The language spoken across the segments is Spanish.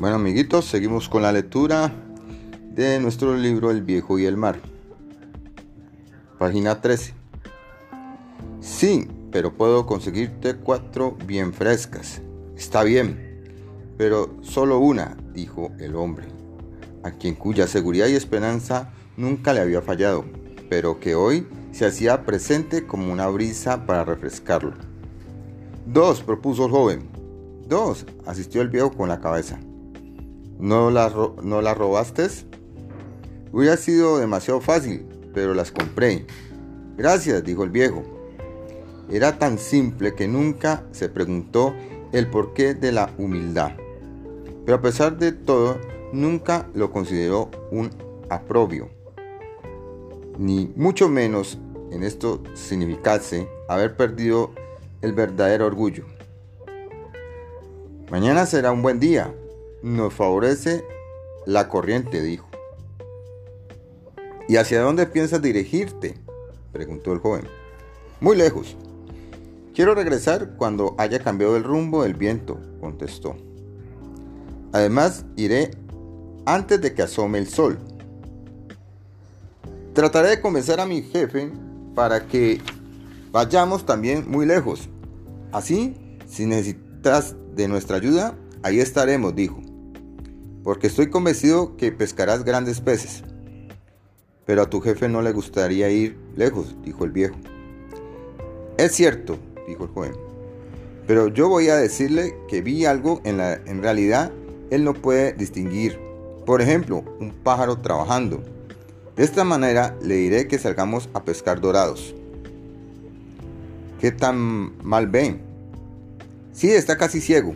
Bueno amiguitos, seguimos con la lectura de nuestro libro El viejo y el mar. Página 13. Sí, pero puedo conseguirte cuatro bien frescas. Está bien, pero solo una, dijo el hombre, a quien cuya seguridad y esperanza nunca le había fallado, pero que hoy se hacía presente como una brisa para refrescarlo. Dos, propuso el joven. Dos, asistió el viejo con la cabeza. ¿No las, no robaste? Hubiera sido demasiado fácil, pero las compré. Gracias, dijo el viejo. Era tan simple que nunca se preguntó el porqué de la humildad. Pero a pesar de todo, nunca lo consideró un aprobio. Ni mucho menos en esto significase haber perdido el verdadero orgullo. Mañana será un buen día, nos favorece la corriente, dijo. ¿Y hacia dónde piensas dirigirte? preguntó el joven. Muy lejos. Quiero regresar cuando haya cambiado el rumbo del viento, contestó. Además, iré antes de que asome el sol. Trataré de convencer a mi jefe para que vayamos también muy lejos. Así, si necesitas de nuestra ayuda, ahí estaremos, dijo porque estoy convencido que pescarás grandes peces. Pero a tu jefe no le gustaría ir lejos, dijo el viejo. Es cierto, dijo el joven, pero yo voy a decirle que vi algo en, la, en realidad él no puede distinguir. Por ejemplo, un pájaro trabajando. De esta manera le diré que salgamos a pescar dorados. ¿Qué tan mal ven? Sí, está casi ciego.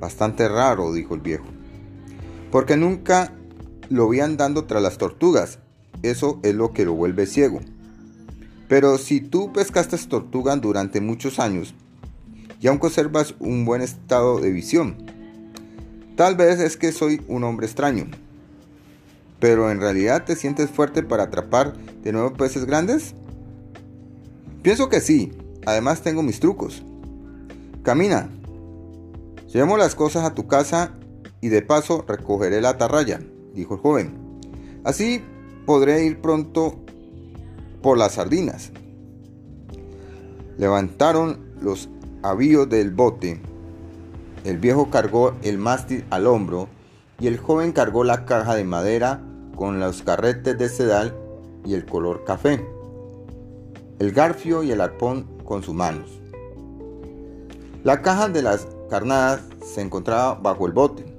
Bastante raro, dijo el viejo porque nunca lo vi andando tras las tortugas. Eso es lo que lo vuelve ciego. Pero si tú pescaste tortugas durante muchos años y aún conservas un buen estado de visión, tal vez es que soy un hombre extraño. Pero en realidad te sientes fuerte para atrapar de nuevo peces grandes? Pienso que sí. Además tengo mis trucos. Camina. Llevemos las cosas a tu casa y de paso recogeré la atarraya, dijo el joven. Así podré ir pronto por las sardinas. Levantaron los avíos del bote. El viejo cargó el mástil al hombro y el joven cargó la caja de madera con los carretes de sedal y el color café, el garfio y el arpón con sus manos. La caja de las carnadas se encontraba bajo el bote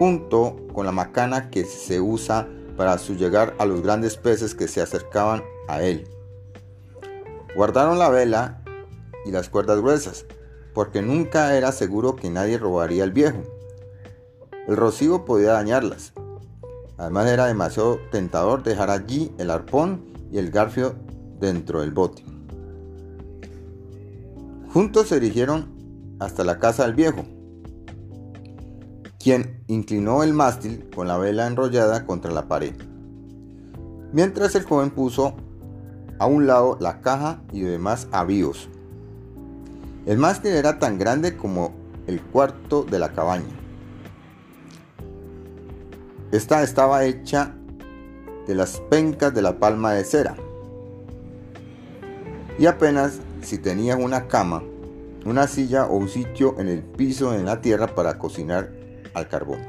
junto con la macana que se usa para llegar a los grandes peces que se acercaban a él. Guardaron la vela y las cuerdas gruesas, porque nunca era seguro que nadie robaría el viejo. El rocío podía dañarlas. Además era demasiado tentador dejar allí el arpón y el garfio dentro del bote. Juntos se dirigieron hasta la casa del viejo, quien inclinó el mástil con la vela enrollada contra la pared, mientras el joven puso a un lado la caja y demás avíos. El mástil era tan grande como el cuarto de la cabaña. Esta estaba hecha de las pencas de la palma de cera. Y apenas si tenía una cama, una silla o un sitio en el piso en la tierra para cocinar al carbón.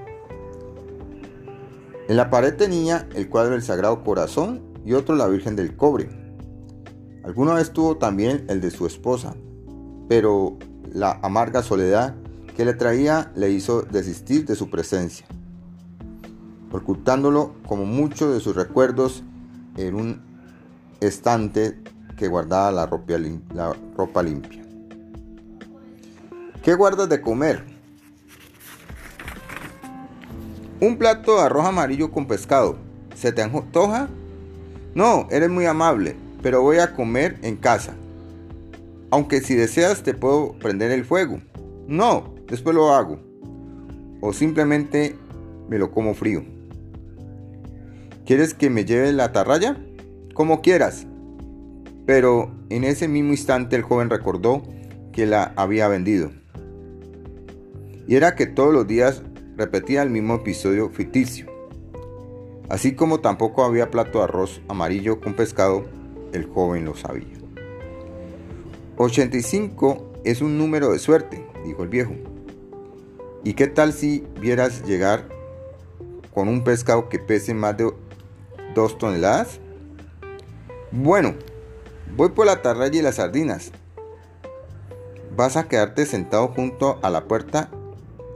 En la pared tenía el cuadro del Sagrado Corazón y otro la Virgen del Cobre. Alguna vez tuvo también el de su esposa, pero la amarga soledad que le traía le hizo desistir de su presencia, ocultándolo como muchos de sus recuerdos en un estante que guardaba la ropa, la ropa limpia. ¿Qué guardas de comer? Un plato de arroz amarillo con pescado. ¿Se te antoja? No, eres muy amable, pero voy a comer en casa. Aunque si deseas te puedo prender el fuego. No, después lo hago. O simplemente me lo como frío. ¿Quieres que me lleve la atarraya? Como quieras. Pero en ese mismo instante el joven recordó que la había vendido. Y era que todos los días repetía el mismo episodio ficticio. Así como tampoco había plato de arroz amarillo con pescado, el joven lo sabía. 85 es un número de suerte, dijo el viejo. ¿Y qué tal si vieras llegar con un pescado que pese más de 2 toneladas? Bueno, voy por la tarraya y las sardinas. ¿Vas a quedarte sentado junto a la puerta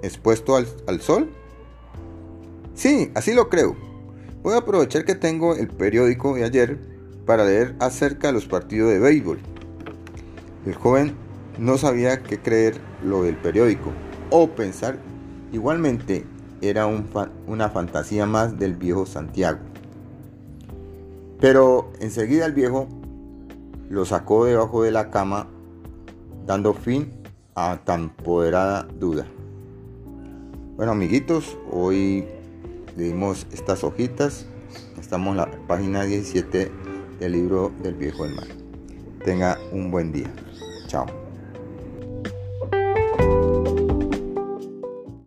expuesto al, al sol? Sí, así lo creo. Voy a aprovechar que tengo el periódico de ayer para leer acerca de los partidos de béisbol. El joven no sabía qué creer lo del periódico o pensar igualmente era una fantasía más del viejo Santiago. Pero enseguida el viejo lo sacó debajo de la cama dando fin a tan poderada duda. Bueno amiguitos, hoy leímos estas hojitas. Estamos en la página 17 del libro del viejo del mar. Tenga un buen día. Chao.